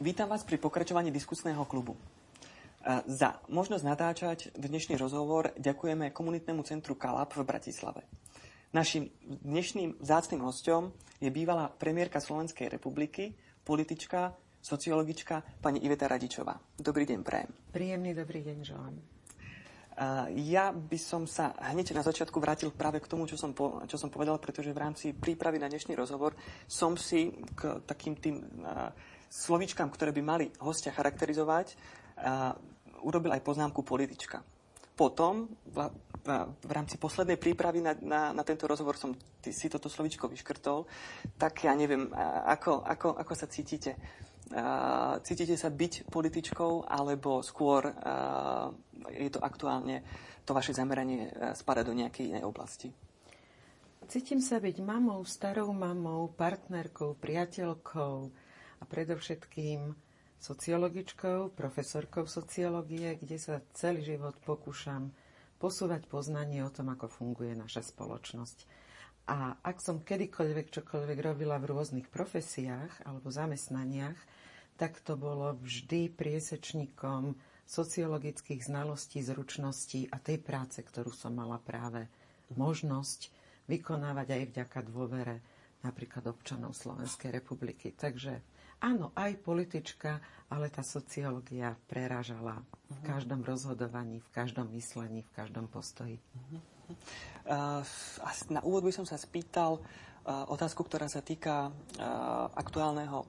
Vítam vás pri pokračovaní diskusného klubu. Za možnosť natáčať dnešný rozhovor ďakujeme komunitnému centru Kalap v Bratislave. Našim dnešným vzácným hostom je bývalá premiérka Slovenskej republiky, politička, sociologička pani Iveta Radičová. Dobrý deň, prajem. Príjemný dobrý deň želám. Ja by som sa hneď na začiatku vrátil práve k tomu, čo som, po, čo som povedal, pretože v rámci prípravy na dnešný rozhovor som si k takým tým slovíčkam, ktoré by mali hostia charakterizovať, urobil aj poznámku politička. Potom, v, rámci poslednej prípravy na, na, na tento rozhovor som si toto slovičko vyškrtol, tak ja neviem, ako, ako, ako sa cítite. Cítite sa byť političkou, alebo skôr je to aktuálne, to vaše zameranie spada do nejakej inej oblasti? Cítim sa byť mamou, starou mamou, partnerkou, priateľkou a predovšetkým sociologičkou, profesorkou sociológie, kde sa celý život pokúšam posúvať poznanie o tom, ako funguje naša spoločnosť. A ak som kedykoľvek čokoľvek robila v rôznych profesiách alebo zamestnaniach, tak to bolo vždy priesečníkom sociologických znalostí, zručností a tej práce, ktorú som mala práve možnosť vykonávať aj vďaka dôvere napríklad občanov Slovenskej republiky. Takže Áno, aj politička, ale tá sociológia prerážala v mhm. každom rozhodovaní, v každom myslení, v každom postoji. Uh, na úvod by som sa spýtal uh, otázku, ktorá sa týka uh, aktuálneho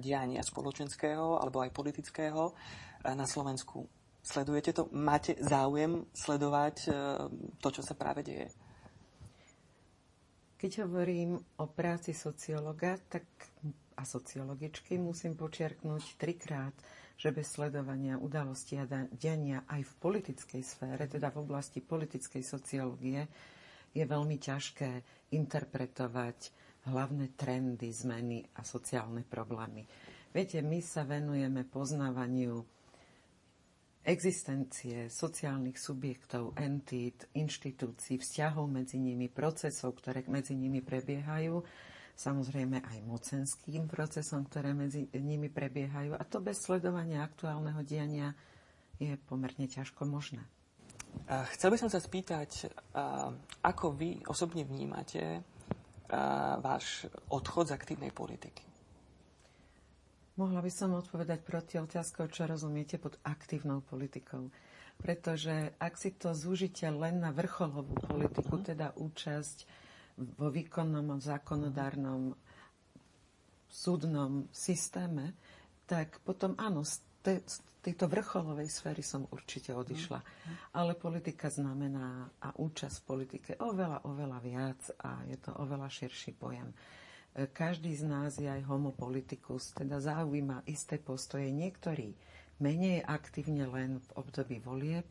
diania spoločenského alebo aj politického na Slovensku. Sledujete to? Máte záujem sledovať to, čo sa práve deje? Keď hovorím o práci sociologa, tak a sociologičky musím počiarknúť trikrát, že bez sledovania udalosti a diania aj v politickej sfére, teda v oblasti politickej sociológie, je veľmi ťažké interpretovať hlavné trendy, zmeny a sociálne problémy. Viete, my sa venujeme poznávaniu existencie sociálnych subjektov, entít, inštitúcií, vzťahov medzi nimi, procesov, ktoré medzi nimi prebiehajú samozrejme aj mocenským procesom, ktoré medzi nimi prebiehajú. A to bez sledovania aktuálneho diania je pomerne ťažko možné. Chcel by som sa spýtať, ako vy osobne vnímate váš odchod z aktívnej politiky? Mohla by som odpovedať proti otázkou, čo rozumiete pod aktívnou politikou. Pretože ak si to zúžite len na vrcholovú politiku, mhm. teda účasť vo výkonnom zákonodárnom súdnom systéme, tak potom áno, z, te, z tejto vrcholovej sféry som určite odišla. Mm. Ale politika znamená a účasť v politike oveľa, oveľa viac a je to oveľa širší pojem. E, každý z nás je aj homopolitikus, teda zaujíma isté postoje. Niektorí menej aktívne len v období volieb,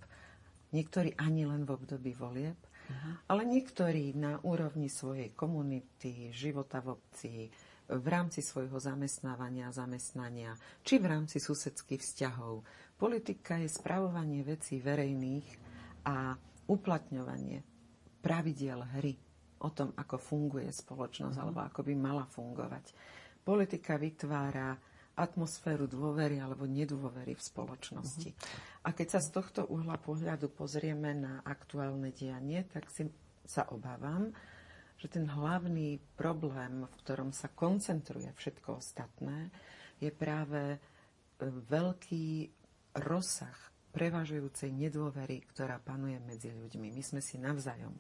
niektorí ani len v období volieb Uh-huh. Ale niektorí na úrovni svojej komunity, života v obci, v rámci svojho zamestnávania, zamestnania, či v rámci susedských vzťahov. Politika je spravovanie vecí verejných a uplatňovanie pravidiel hry o tom, ako funguje spoločnosť uh-huh. alebo ako by mala fungovať. Politika vytvára atmosféru dôvery alebo nedôvery v spoločnosti. Uh-huh. A keď sa z tohto uhla pohľadu pozrieme na aktuálne dianie, tak si sa obávam, že ten hlavný problém, v ktorom sa koncentruje všetko ostatné, je práve e, veľký rozsah prevažujúcej nedôvery, ktorá panuje medzi ľuďmi. My sme si navzájom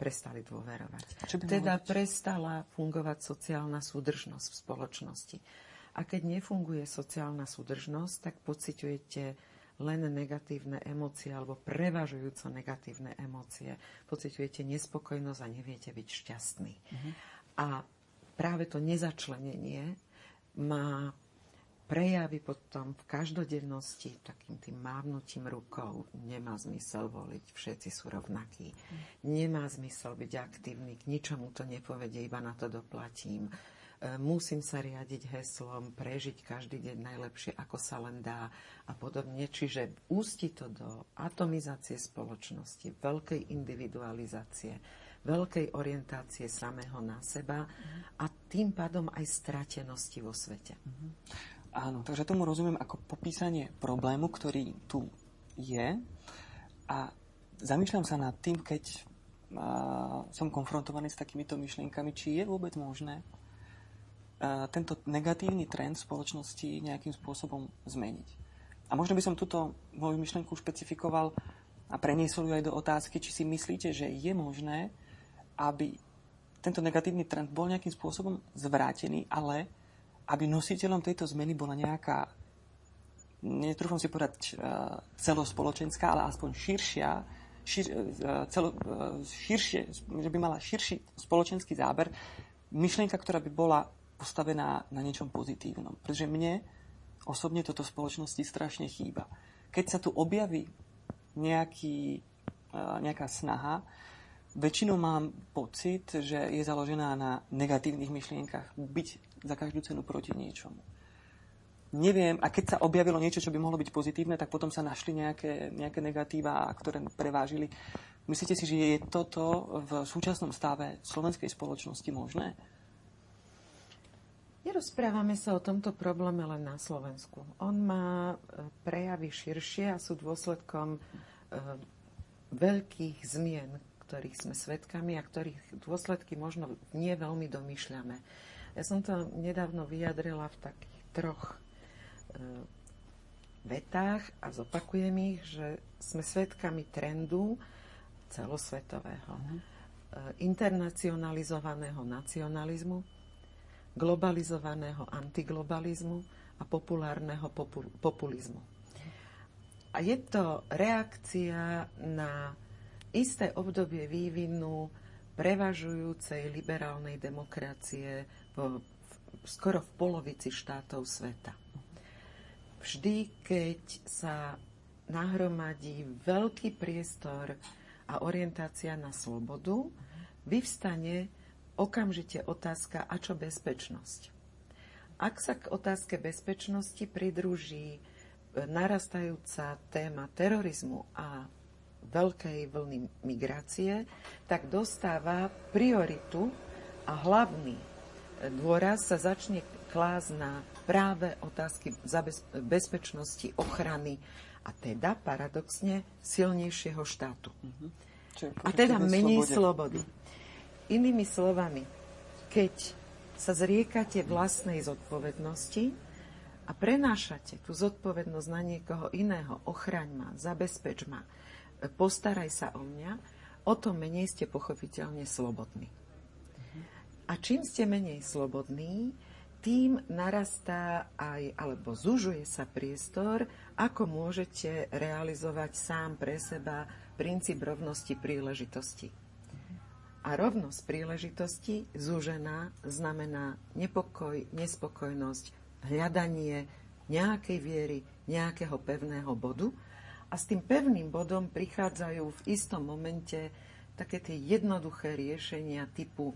prestali dôverovať. Teda prestala fungovať sociálna súdržnosť v spoločnosti. A keď nefunguje sociálna súdržnosť, tak pociťujete len negatívne emócie alebo prevažujúco negatívne emócie. Pociťujete nespokojnosť a neviete byť šťastný. Uh-huh. A práve to nezačlenenie má prejavy potom v každodennosti takým tým mávnutím rukou. Nemá zmysel voliť, všetci sú rovnakí. Nemá zmysel byť aktívny, k ničomu to nepovedie, iba na to doplatím E, musím sa riadiť heslom, prežiť každý deň najlepšie, ako sa len dá a podobne. Čiže ústi to do atomizácie spoločnosti, veľkej individualizácie, veľkej orientácie samého na seba a tým pádom aj stratenosti vo svete. Mhm. Áno, takže tomu rozumiem ako popísanie problému, ktorý tu je a zamýšľam sa nad tým, keď a, som konfrontovaný s takýmito myšlienkami, či je vôbec možné a, tento negatívny trend v spoločnosti nejakým spôsobom zmeniť. A možno by som túto moju myšlienku špecifikoval a preniesol ju aj do otázky, či si myslíte, že je možné, aby tento negatívny trend bol nejakým spôsobom zvrátený, ale aby nositeľom tejto zmeny bola nejaká, netrúfam si povedať uh, celospoločenská, ale aspoň širšia, šir, uh, celo, uh, širšie, že by mala širší spoločenský záber, myšlienka, ktorá by bola postavená na niečom pozitívnom. Pretože mne osobne toto spoločnosti strašne chýba. Keď sa tu objaví nejaký, nejaká snaha, väčšinou mám pocit, že je založená na negatívnych myšlienkach. Byť za každú cenu proti niečomu. Neviem, a keď sa objavilo niečo, čo by mohlo byť pozitívne, tak potom sa našli nejaké, nejaké negatíva, ktoré prevážili. Myslíte si, že je toto v súčasnom stave slovenskej spoločnosti možné? Nerozprávame sa o tomto probléme len na Slovensku. On má e, prejavy širšie a sú dôsledkom e, veľkých zmien, ktorých sme svedkami a ktorých dôsledky možno nie veľmi domýšľame. Ja som to nedávno vyjadrila v takých troch e, vetách a zopakujem ich, že sme svedkami trendu celosvetového, uh-huh. e, internacionalizovaného nacionalizmu, globalizovaného antiglobalizmu a populárneho popul- populizmu. A je to reakcia na isté obdobie vývinu prevažujúcej liberálnej demokracie v, skoro v polovici štátov sveta. Vždy, keď sa nahromadí veľký priestor a orientácia na slobodu, vyvstane okamžite otázka, a čo bezpečnosť. Ak sa k otázke bezpečnosti pridruží narastajúca téma terorizmu a veľkej vlny migrácie, tak dostáva prioritu a hlavný dôraz sa začne klásť na práve otázky bezpečnosti, ochrany a teda paradoxne silnejšieho štátu. Mm-hmm. A teda menej slobody. slobody. Inými slovami, keď sa zriekate vlastnej zodpovednosti a prenášate tú zodpovednosť na niekoho iného, ochraň ma, zabezpeč ma, postaraj sa o mňa, o to menej ste pochopiteľne slobodní. A čím ste menej slobodní, tým narastá aj, alebo zužuje sa priestor, ako môžete realizovať sám pre seba princíp rovnosti príležitosti. A rovnosť príležitosti zúžená znamená nepokoj, nespokojnosť, hľadanie nejakej viery, nejakého pevného bodu, a s tým pevným bodom prichádzajú v istom momente také tie jednoduché riešenia typu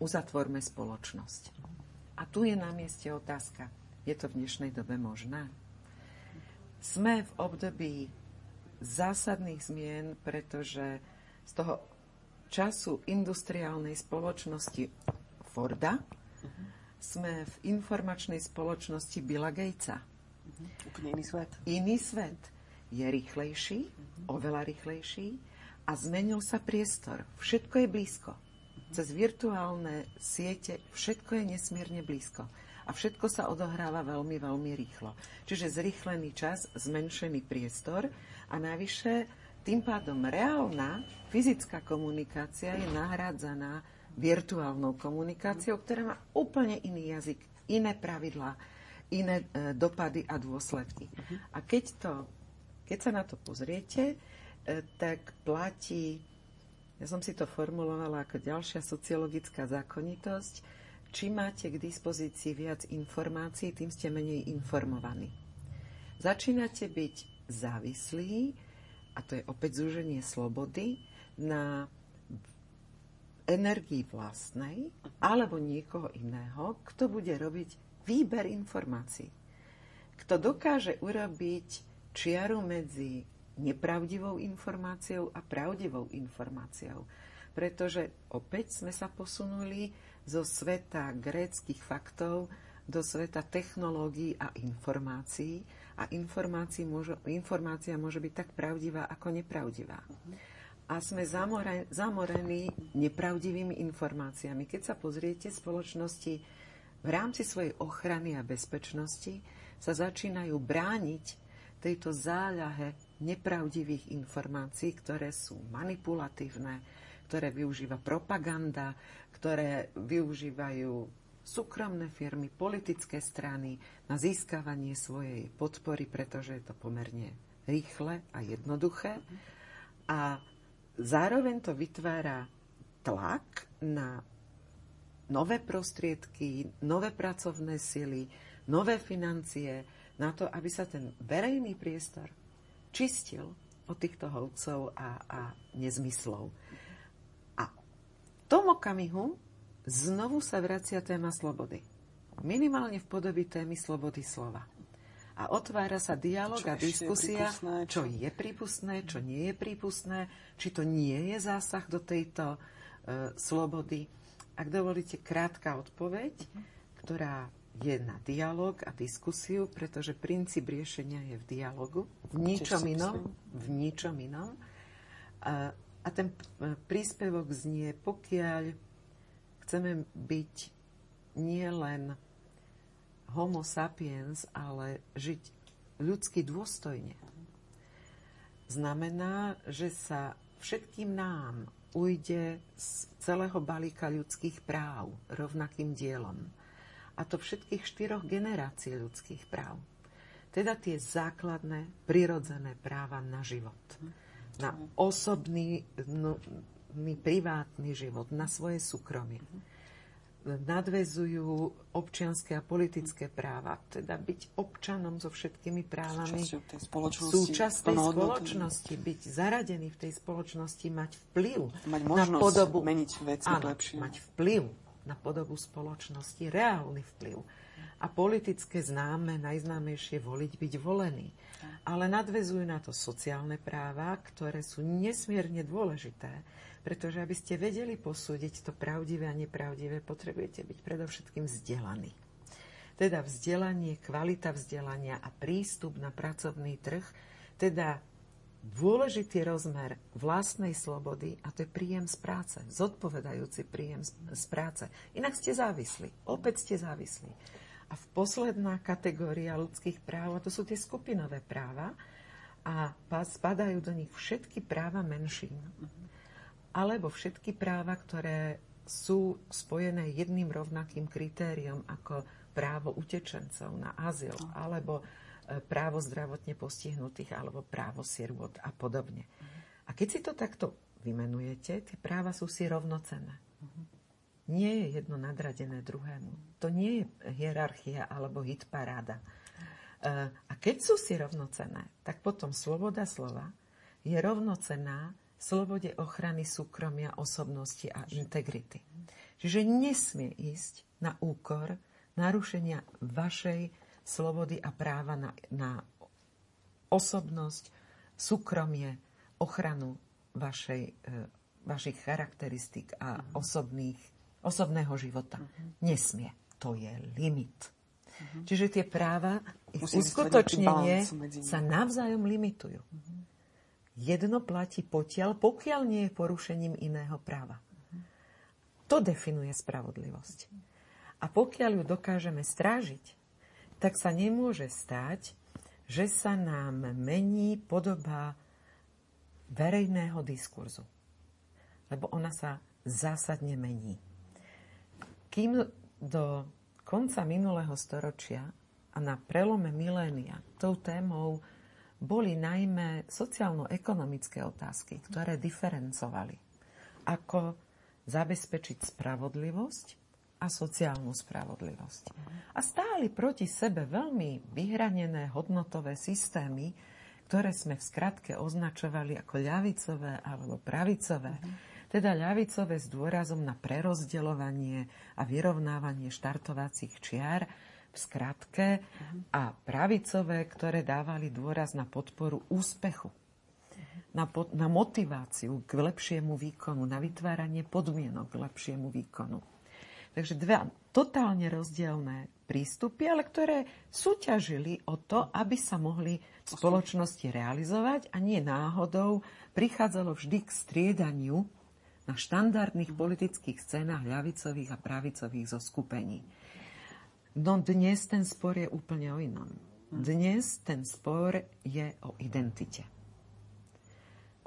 uzatvorme spoločnosť. A tu je na mieste otázka, je to v dnešnej dobe možné? Sme v období zásadných zmien, pretože z toho času industriálnej spoločnosti Forda sme v informačnej spoločnosti Billa Gatesa. Úplne iný svet. Iný svet je rýchlejší, oveľa rýchlejší a zmenil sa priestor. Všetko je blízko. Cez virtuálne siete všetko je nesmierne blízko. A všetko sa odohráva veľmi, veľmi rýchlo. Čiže zrýchlený čas, zmenšený priestor a navyše tým pádom reálna fyzická komunikácia je nahrádzaná virtuálnou komunikáciou, ktorá má úplne iný jazyk, iné pravidlá, iné e, dopady a dôsledky. Uh-huh. A keď to keď sa na to pozriete, e, tak platí, ja som si to formulovala ako ďalšia sociologická zákonitosť, čím máte k dispozícii viac informácií, tým ste menej informovaní. Začínate byť závislí, a to je opäť zúženie slobody, na energii vlastnej alebo niekoho iného, kto bude robiť výber informácií. Kto dokáže urobiť čiaru medzi nepravdivou informáciou a pravdivou informáciou. Pretože opäť sme sa posunuli zo sveta gréckých faktov do sveta technológií a informácií a môže, informácia môže byť tak pravdivá ako nepravdivá. A sme zamore, zamorení nepravdivými informáciami. Keď sa pozriete, spoločnosti v rámci svojej ochrany a bezpečnosti sa začínajú brániť tejto záľahe nepravdivých informácií, ktoré sú manipulatívne, ktoré využíva propaganda, ktoré využívajú súkromné firmy, politické strany na získavanie svojej podpory, pretože je to pomerne rýchle a jednoduché. A zároveň to vytvára tlak na nové prostriedky, nové pracovné sily, nové financie na to, aby sa ten verejný priestor čistil od týchto hovcov a, a nezmyslov. A v tom okamihu znovu sa vracia téma slobody. Minimálne v podobe témy slobody slova. A otvára sa dialog a diskusia, je čo je prípustné, čo nie je prípustné, či to nie je zásah do tejto uh, slobody. Ak dovolíte, krátka odpoveď, ktorá je na dialog a diskusiu, pretože princíp riešenia je v dialogu, v ničom inom. V ničom inom. A, a ten e, príspevok znie, pokiaľ chceme byť nie len homo sapiens, ale žiť ľudsky dôstojne. Znamená, že sa všetkým nám ujde z celého balíka ľudských práv rovnakým dielom. A to všetkých štyroch generácií ľudských práv. Teda tie základné, prirodzené práva na život. Na osobný, no, privátny život, na svoje súkromie. Nadvezujú občianské a politické práva, teda byť občanom so všetkými právami. Súčasťou tej spoločnosti. Súčasť tej spoločnosti, byť zaradený v tej spoločnosti, mať vplyv mať možnosť na podobu, meniť veci áno, lepšie. mať vplyv na podobu spoločnosti, reálny vplyv. A politické známe, najznámejšie voliť, byť volený. Ale nadvezujú na to sociálne práva, ktoré sú nesmierne dôležité pretože aby ste vedeli posúdiť to pravdivé a nepravdivé, potrebujete byť predovšetkým vzdelaní. Teda vzdelanie, kvalita vzdelania a prístup na pracovný trh, teda dôležitý rozmer vlastnej slobody a to je príjem z práce, zodpovedajúci príjem z práce. Inak ste závislí, opäť ste závislí. A v posledná kategória ľudských práv, a to sú tie skupinové práva, a spadajú do nich všetky práva menšín alebo všetky práva, ktoré sú spojené jedným rovnakým kritériom ako právo utečencov na azyl, alebo právo zdravotne postihnutých, alebo právo siervot a podobne. A keď si to takto vymenujete, tie práva sú si rovnocenné. Nie je jedno nadradené druhému. To nie je hierarchia alebo hitparáda. E, a keď sú si rovnocenné, tak potom sloboda slova je rovnocenná slobode ochrany súkromia, osobnosti a integrity. Čiže nesmie ísť na úkor narušenia vašej slobody a práva na, na osobnosť, súkromie, ochranu vašej, e, vašich charakteristík a uh-huh. osobných, osobného života. Uh-huh. Nesmie. To je limit. Uh-huh. Čiže tie práva, ich uskutočnenie sa navzájom limitujú. Uh-huh. Jedno platí potiaľ, pokiaľ nie je porušením iného práva. To definuje spravodlivosť. A pokiaľ ju dokážeme strážiť, tak sa nemôže stať, že sa nám mení podoba verejného diskurzu. Lebo ona sa zásadne mení. Kým do konca minulého storočia a na prelome milénia tou témou boli najmä sociálno-ekonomické otázky, ktoré diferencovali. Ako zabezpečiť spravodlivosť a sociálnu spravodlivosť. A stáli proti sebe veľmi vyhranené hodnotové systémy, ktoré sme v skratke označovali ako ľavicové alebo pravicové. Teda ľavicové s dôrazom na prerozdeľovanie a vyrovnávanie štartovacích čiar v skratke a pravicové, ktoré dávali dôraz na podporu úspechu, na, po, na motiváciu k lepšiemu výkonu, na vytváranie podmienok k lepšiemu výkonu. Takže dve totálne rozdielne prístupy, ale ktoré súťažili o to, aby sa mohli v spoločnosti realizovať a nie náhodou prichádzalo vždy k striedaniu na štandardných politických scénach ľavicových a pravicových zoskupení. No dnes ten spor je úplne o inom. Dnes ten spor je o identite.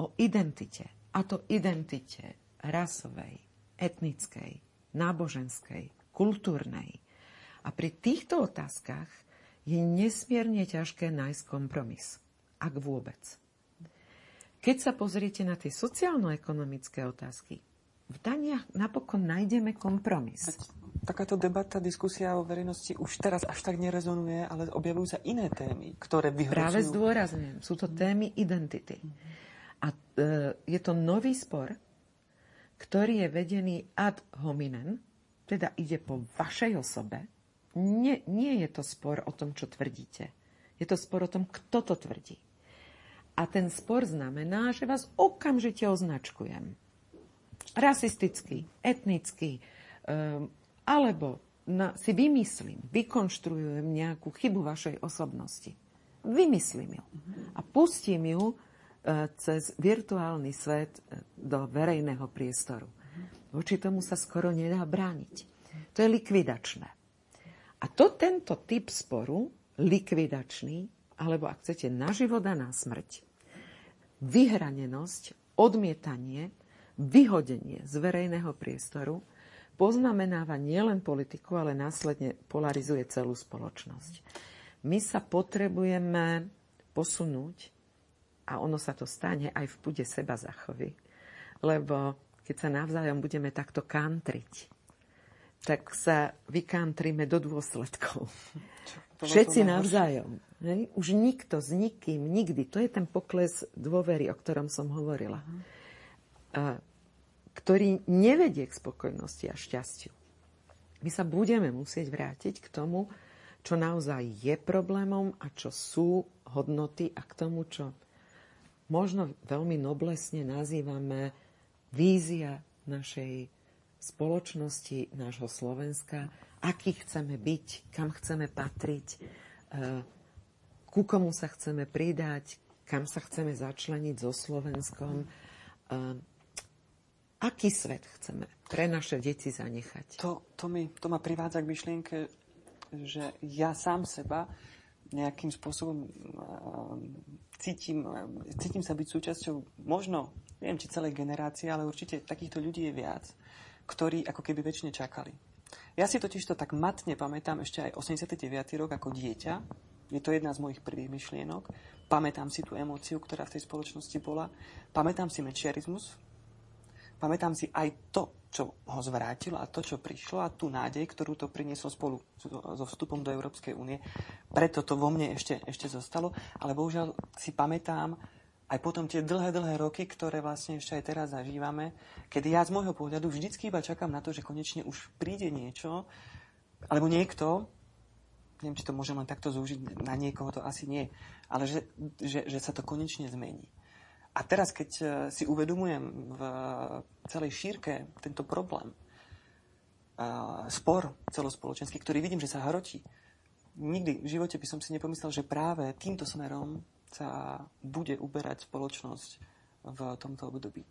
O identite. A to identite rasovej, etnickej, náboženskej, kultúrnej. A pri týchto otázkach je nesmierne ťažké nájsť kompromis. Ak vôbec. Keď sa pozriete na tie sociálno-ekonomické otázky, v daniach napokon nájdeme kompromis. Takáto debata, diskusia o verejnosti už teraz až tak nerezonuje, ale objavujú sa iné témy, ktoré vyhrocujú. Práve zdôrazňujem, sú to témy identity. A e, je to nový spor, ktorý je vedený ad hominem, teda ide po vašej osobe. Nie, nie je to spor o tom, čo tvrdíte. Je to spor o tom, kto to tvrdí. A ten spor znamená, že vás okamžite označkujem. Rasistický, etnický, um, alebo na, si vymyslím, vykonštruujem nejakú chybu vašej osobnosti. Vymyslím ju. A pustím ju cez virtuálny svet uh, do verejného priestoru. Voči tomu sa skoro nedá brániť. To je likvidačné. A to tento typ sporu, likvidačný, alebo ak chcete na život a na smrť, vyhranenosť, odmietanie, vyhodenie z verejného priestoru poznamenáva nielen politiku, ale následne polarizuje celú spoločnosť. My sa potrebujeme posunúť, a ono sa to stane aj v pude seba zachovy, lebo keď sa navzájom budeme takto kantriť, tak sa vykantríme do dôsledkov. Všetci navzájom. Hej? Už nikto s nikým, nikdy. To je ten pokles dôvery, o ktorom som hovorila. A, ktorý nevedie k spokojnosti a šťastiu. My sa budeme musieť vrátiť k tomu, čo naozaj je problémom a čo sú hodnoty a k tomu, čo možno veľmi noblesne nazývame vízia našej spoločnosti, nášho Slovenska, aký chceme byť, kam chceme patriť, ku komu sa chceme pridať, kam sa chceme začleniť so Slovenskom, aký svet chceme pre naše deti zanechať. To, to, mi, to ma privádza k myšlienke, že ja sám seba nejakým spôsobom cítim, cítim sa byť súčasťou možno, neviem, či celej generácie, ale určite takýchto ľudí je viac, ktorí ako keby väčšine čakali. Ja si totiž to tak matne pamätám ešte aj 89. rok ako dieťa, je to jedna z mojich prvých myšlienok. Pamätám si tú emóciu, ktorá v tej spoločnosti bola. Pamätám si mečiarizmus. Pamätám si aj to, čo ho zvrátilo a to, čo prišlo a tú nádej, ktorú to prinieslo spolu so vstupom do Európskej únie. Preto to vo mne ešte, ešte zostalo. Ale bohužiaľ si pamätám aj potom tie dlhé, dlhé roky, ktoré vlastne ešte aj teraz zažívame, kedy ja z môjho pohľadu vždycky iba čakám na to, že konečne už príde niečo, alebo niekto, neviem, či to môžem len takto zúžiť, na niekoho to asi nie, ale že, že, že sa to konečne zmení. A teraz, keď e, si uvedomujem v celej šírke tento problém, spor celospoločenský, ktorý vidím, že sa hrotí, nikdy v živote by som si nepomyslel, že práve týmto smerom sa bude uberať spoločnosť v tomto období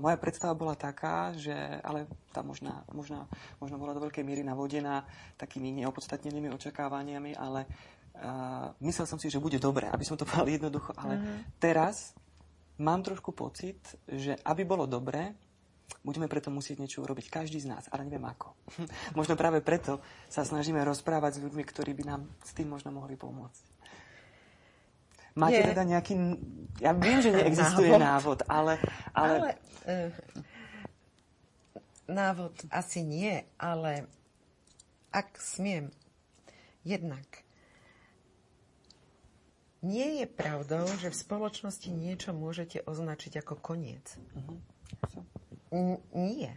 moja predstava bola taká, že, ale tá možná, možná, možno bola do veľkej míry navodená takými neopodstatnenými očakávaniami, ale uh, myslel som si, že bude dobre, aby som to povedal jednoducho. Ale uh-huh. teraz mám trošku pocit, že aby bolo dobre, budeme preto musieť niečo urobiť. Každý z nás, ale neviem ako. možno práve preto sa snažíme rozprávať s ľuďmi, ktorí by nám s tým možno mohli pomôcť. Máte je. teda nejaký... Ja viem, že neexistuje návod, návod ale... Ale, ale e, návod asi nie, ale ak smiem, jednak nie je pravdou, že v spoločnosti niečo môžete označiť ako koniec. Uh-huh. N- nie.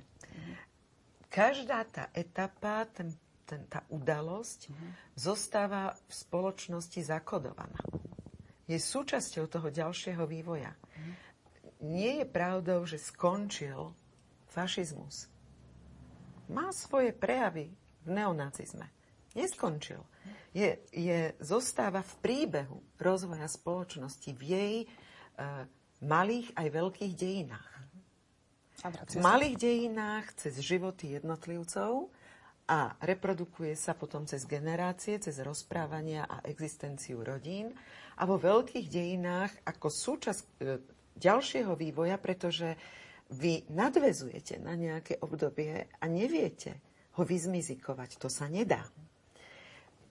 Každá tá etapa, ten, ten, tá udalosť uh-huh. zostáva v spoločnosti zakodovaná je súčasťou toho ďalšieho vývoja. Nie je pravdou, že skončil fašizmus. Má svoje prejavy v neonacizme. Neskončil. Je, je, zostáva v príbehu rozvoja spoločnosti, v jej e, malých aj veľkých dejinách. V malých dejinách cez životy jednotlivcov a reprodukuje sa potom cez generácie, cez rozprávania a existenciu rodín a vo veľkých dejinách ako súčasť e, ďalšieho vývoja, pretože vy nadvezujete na nejaké obdobie a neviete ho vyzmizikovať. To sa nedá.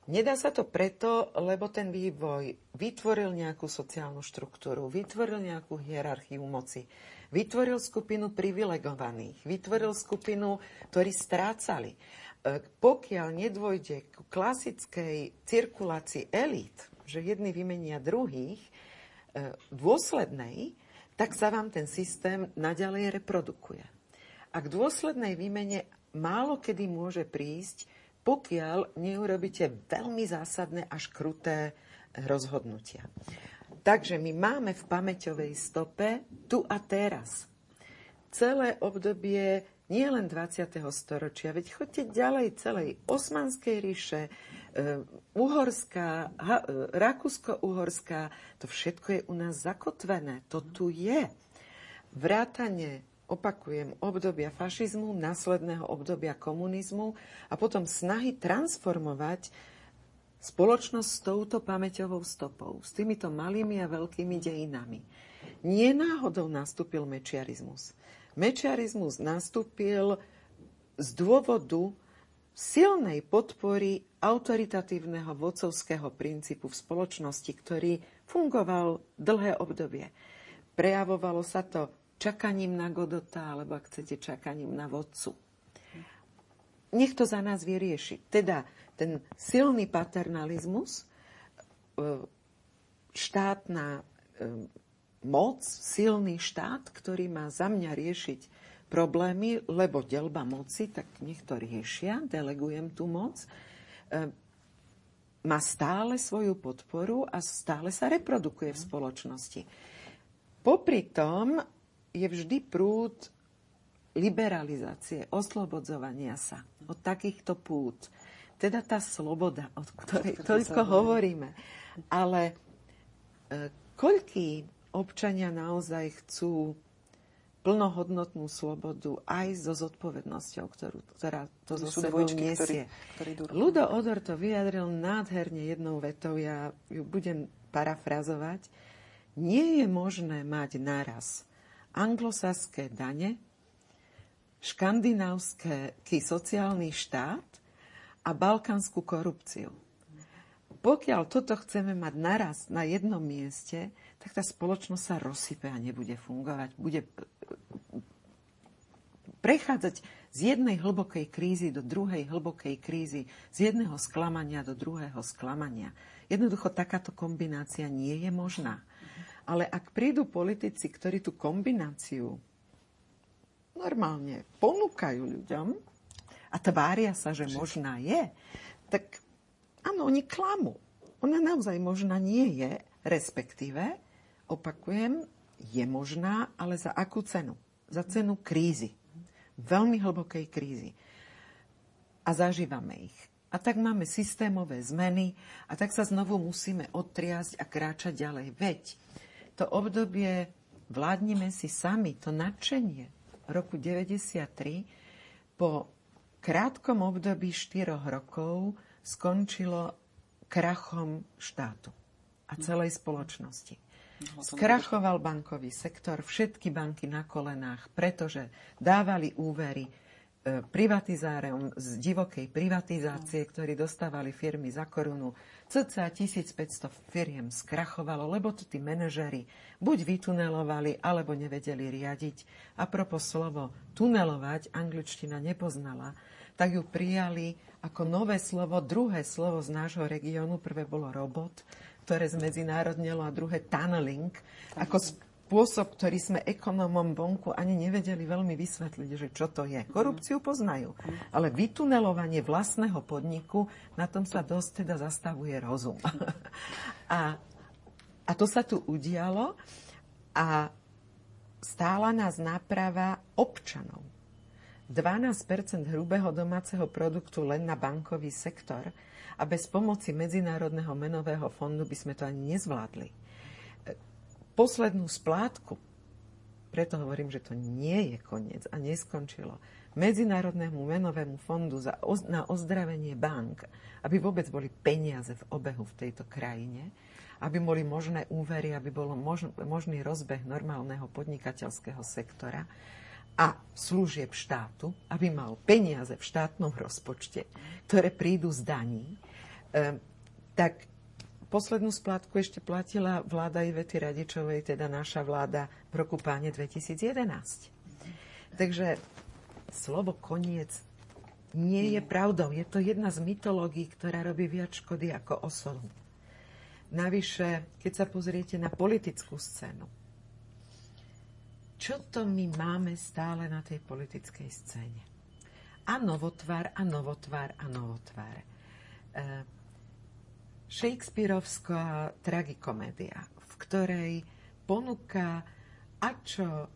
Nedá sa to preto, lebo ten vývoj vytvoril nejakú sociálnu štruktúru, vytvoril nejakú hierarchiu moci, vytvoril skupinu privilegovaných, vytvoril skupinu, ktorí strácali. E, pokiaľ nedôjde k klasickej cirkulácii elít, že jedni vymenia druhých, e, dôslednej, tak sa vám ten systém naďalej reprodukuje. A k dôslednej výmene málo kedy môže prísť, pokiaľ neurobíte veľmi zásadné až kruté rozhodnutia. Takže my máme v pamäťovej stope tu a teraz. Celé obdobie nie len 20. storočia, veď choďte ďalej celej Osmanskej ríše, e, Uhorská, e, Rakúsko-Uhorská, to všetko je u nás zakotvené, to tu je. Vrátanie, opakujem, obdobia fašizmu, následného obdobia komunizmu a potom snahy transformovať spoločnosť s touto pamäťovou stopou, s týmito malými a veľkými dejinami. Nie náhodou nastúpil mečiarizmus. Mečiarizmus nastúpil z dôvodu silnej podpory autoritatívneho vodcovského princípu v spoločnosti, ktorý fungoval dlhé obdobie. Prejavovalo sa to čakaním na Godota, alebo ak chcete, čakaním na vodcu. Nech to za nás vyrieši. Teda ten silný paternalizmus, e, štátna e, moc, silný štát, ktorý má za mňa riešiť problémy, lebo delba moci, tak nech to riešia, delegujem tú moc, e, má stále svoju podporu a stále sa reprodukuje v spoločnosti. Popri tom je vždy prúd liberalizácie, oslobodzovania sa od takýchto pút. Teda tá sloboda, od ktorej toľko hovoríme. Ale e, koľký občania naozaj chcú plnohodnotnú slobodu aj so zodpovednosťou, ktorú, ktorá to zo sebou nesie. Ktorý, ktorý Ludo Odor to vyjadril nádherne jednou vetou, ja ju budem parafrazovať. Nie je možné mať naraz anglosaské dane, škandinávsky sociálny štát a balkánsku korupciu. Pokiaľ toto chceme mať naraz na jednom mieste, tak tá spoločnosť sa rozsype a nebude fungovať. Bude prechádzať z jednej hlbokej krízy do druhej hlbokej krízy, z jedného sklamania do druhého sklamania. Jednoducho takáto kombinácia nie je možná. Ale ak prídu politici, ktorí tú kombináciu normálne ponúkajú ľuďom a tvária sa, že možná je, tak áno, oni klamú. Ona naozaj možná nie je, respektíve opakujem, je možná, ale za akú cenu? Za cenu krízy. Veľmi hlbokej krízy. A zažívame ich. A tak máme systémové zmeny a tak sa znovu musíme odtriasť a kráčať ďalej. Veď to obdobie vládnime si sami, to nadšenie roku 93 po krátkom období 4 rokov skončilo krachom štátu a celej spoločnosti. Skrachoval bankový sektor, všetky banky na kolenách, pretože dávali úvery privatizárom z divokej privatizácie, ktorí dostávali firmy za korunu. Cca 1500 firiem skrachovalo, lebo to tí manažery buď vytunelovali, alebo nevedeli riadiť. A propos slovo tunelovať, angličtina nepoznala, tak ju prijali ako nové slovo, druhé slovo z nášho regiónu, prvé bolo robot, ktoré zmedzinárodnelo a druhé tunneling, ako spôsob, ktorý sme ekonomom vonku ani nevedeli veľmi vysvetliť, že čo to je. Korupciu poznajú, ale vytunelovanie vlastného podniku, na tom sa dosť teda zastavuje rozum. a, a to sa tu udialo a stála nás náprava občanov. 12% hrubého domáceho produktu len na bankový sektor A bez pomoci Medzinárodného menového fondu by sme to ani nezvládli. Poslednú splátku, preto hovorím, že to nie je koniec a neskončilo, Medzinárodnému menovému fondu za, na ozdravenie bank, aby vôbec boli peniaze v obehu v tejto krajine, aby boli možné úvery, aby bol možný rozbeh normálneho podnikateľského sektora, a služieb štátu, aby mal peniaze v štátnom rozpočte, ktoré prídu z daní, e, tak poslednú splátku ešte platila vláda Ivety Radičovej, teda naša vláda v roku páne 2011. Takže slovo koniec nie je pravdou. Je to jedna z mytológií, ktorá robí viac škody ako osobu. Navyše, keď sa pozriete na politickú scénu, čo to my máme stále na tej politickej scéne. A novotvár, a novotvár, a novotvár. E, Shakespeareovská tragikomédia, v ktorej ponúka, a čo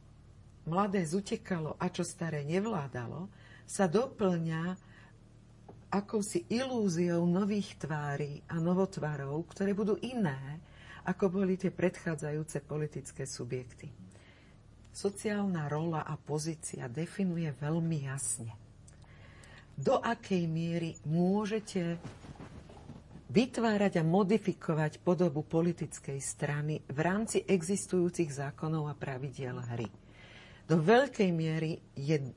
mladé zutekalo a čo staré nevládalo, sa doplňa akousi ilúziou nových tvári a novotvárov, ktoré budú iné, ako boli tie predchádzajúce politické subjekty sociálna rola a pozícia definuje veľmi jasne. Do akej miery môžete vytvárať a modifikovať podobu politickej strany v rámci existujúcich zákonov a pravidiel hry. Do veľkej miery je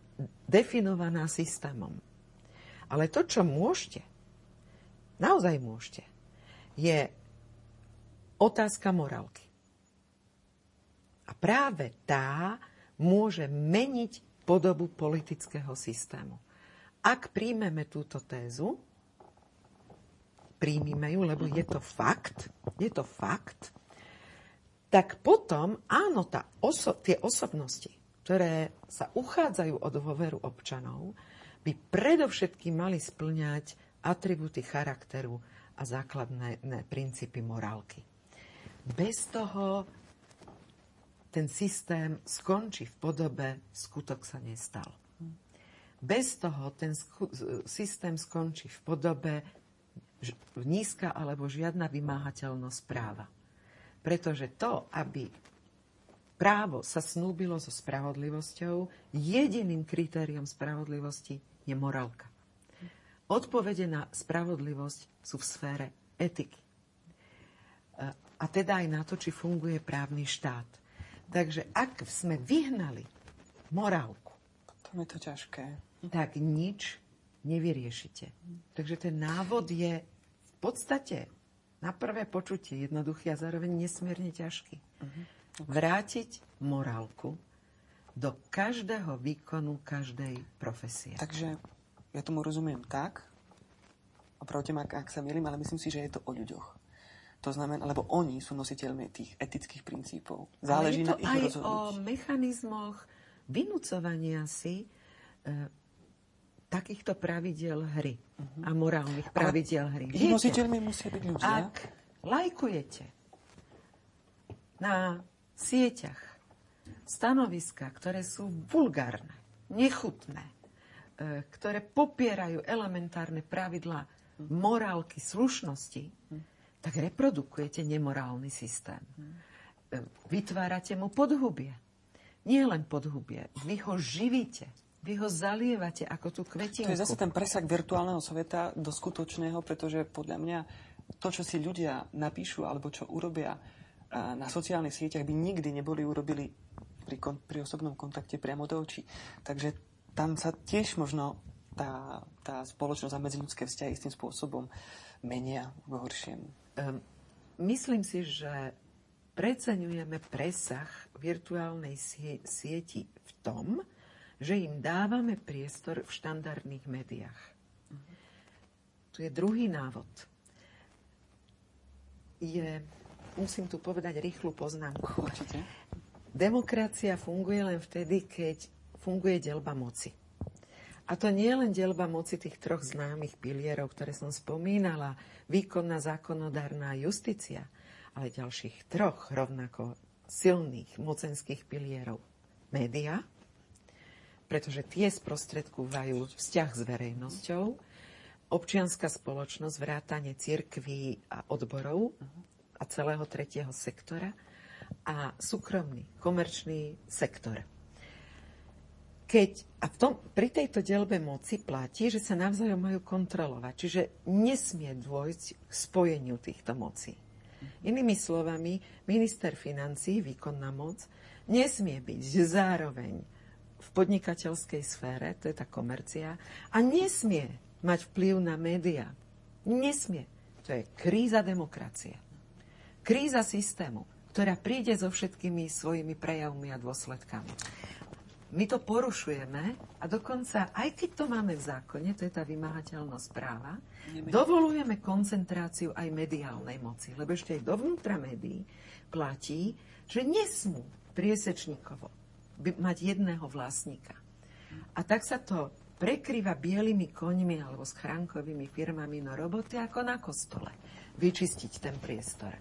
definovaná systémom. Ale to, čo môžete, naozaj môžete, je otázka morálky. A práve tá môže meniť podobu politického systému. Ak príjmeme túto tézu, príjmime ju, lebo je to fakt, je to fakt, tak potom, áno, tá oso- tie osobnosti, ktoré sa uchádzajú o dôveru občanov, by predovšetkým mali splňať atributy charakteru a základné princípy morálky. Bez toho ten systém skončí v podobe skutok sa nestal. Bez toho ten systém skončí v podobe nízka alebo žiadna vymáhateľnosť práva. Pretože to, aby právo sa snúbilo so spravodlivosťou, jediným kritériom spravodlivosti je morálka. Odpovede na spravodlivosť sú v sfére etiky. A teda aj na to, či funguje právny štát. Takže ak sme vyhnali morálku, potom je to ťažké. Tak nič nevyriešite. Takže ten návod je podstate na prvé počutie jednoduchý a zároveň nesmierne ťažký. Uh-huh. Vrátiť morálku do každého výkonu každej profesie. Takže ja tomu rozumiem tak, opravte ma, ak sa milím, ale myslím si, že je to o ľuďoch. To znamená, lebo oni sú nositeľmi tých etických princípov. Záleží Ale je to na ich aj rozhodnutí. o mechanizmoch vynúcovania si e, takýchto pravidiel hry uh-huh. a morálnych pravidiel hry. Nositeľmi musia byť ľudia. Ak lajkujete na sieťach stanoviska, ktoré sú vulgárne, nechutné, e, ktoré popierajú elementárne pravidlá morálky, slušnosti, uh-huh tak reprodukujete nemorálny systém. Vytvárate mu podhubie. Nie len podhubie, vy ho živíte. Vy ho zalievate ako tú kvetinku. To je zase ten presak virtuálneho sveta do skutočného, pretože podľa mňa to, čo si ľudia napíšu alebo čo urobia na sociálnych sieťach, by nikdy neboli urobili pri, pri osobnom kontakte priamo do očí. Takže tam sa tiež možno tá, tá spoločnosť a medziľudské vzťahy s tým spôsobom menia k horšiemu. Um, myslím si, že preceňujeme presah virtuálnej sie- sieti v tom, že im dávame priestor v štandardných médiách. Tu je druhý návod. Je, musím tu povedať rýchlu poznámku. Určite. Demokracia funguje len vtedy, keď funguje delba moci. A to nie je len delba moci tých troch známych pilierov, ktoré som spomínala, výkonná, zákonodárna justícia, ale ďalších troch rovnako silných mocenských pilierov. Média, pretože tie sprostredkúvajú vzťah s verejnosťou občianská spoločnosť, vrátanie cirkví a odborov a celého tretieho sektora a súkromný, komerčný sektor. Keď, a v tom, pri tejto delbe moci platí, že sa navzájom majú kontrolovať. Čiže nesmie dôjsť k spojeniu týchto mocí. Inými slovami, minister financí, výkonná moc, nesmie byť zároveň podnikateľskej sfére, to je tá komercia, a nesmie mať vplyv na médiá. Nesmie. To je kríza demokracie. Kríza systému, ktorá príde so všetkými svojimi prejavmi a dôsledkami my to porušujeme a dokonca, aj keď to máme v zákone, to je tá vymáhateľnosť práva, dovolujeme koncentráciu aj mediálnej moci. Lebo ešte aj dovnútra médií platí, že nesmú priesečníkovo mať jedného vlastníka. A tak sa to prekrýva bielými koňmi alebo schránkovými firmami no roboty ako na kostole. Vyčistiť ten priestor.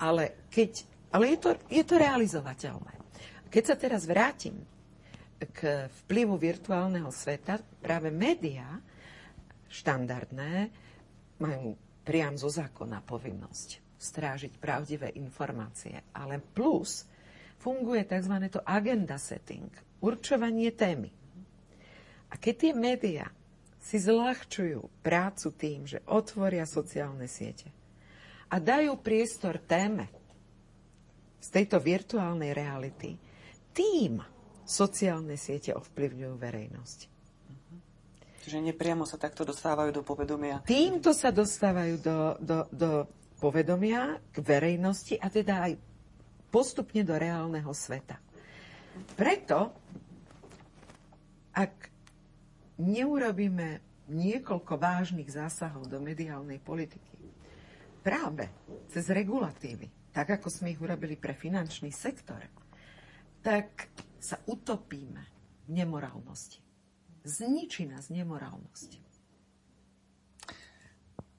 Ale, keď, ale je, to, je to realizovateľné. Keď sa teraz vrátim k vplyvu virtuálneho sveta práve médiá štandardné majú priam zo zákona povinnosť strážiť pravdivé informácie. Ale plus funguje tzv. to agenda setting, určovanie témy. A keď tie médiá si zľahčujú prácu tým, že otvoria sociálne siete a dajú priestor téme z tejto virtuálnej reality, tým sociálne siete ovplyvňujú verejnosť. Čiže nepriamo sa takto dostávajú do povedomia. Týmto sa dostávajú do, do, do povedomia k verejnosti a teda aj postupne do reálneho sveta. Preto, ak neurobíme niekoľko vážnych zásahov do mediálnej politiky, práve cez regulatívy, tak ako sme ich urobili pre finančný sektor, tak sa utopíme v nemorálnosti. Zničí nás nemorálnosť.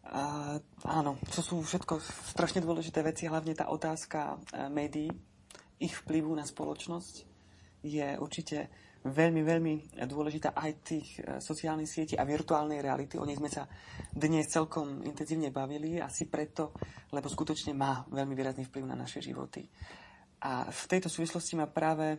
A, áno, to sú všetko strašne dôležité veci, hlavne tá otázka e, médií, ich vplyvu na spoločnosť je určite veľmi, veľmi dôležitá aj tých e, sociálnych sietí a virtuálnej reality. O nej sme sa dnes celkom intenzívne bavili, asi preto, lebo skutočne má veľmi výrazný vplyv na naše životy. A v tejto súvislosti ma práve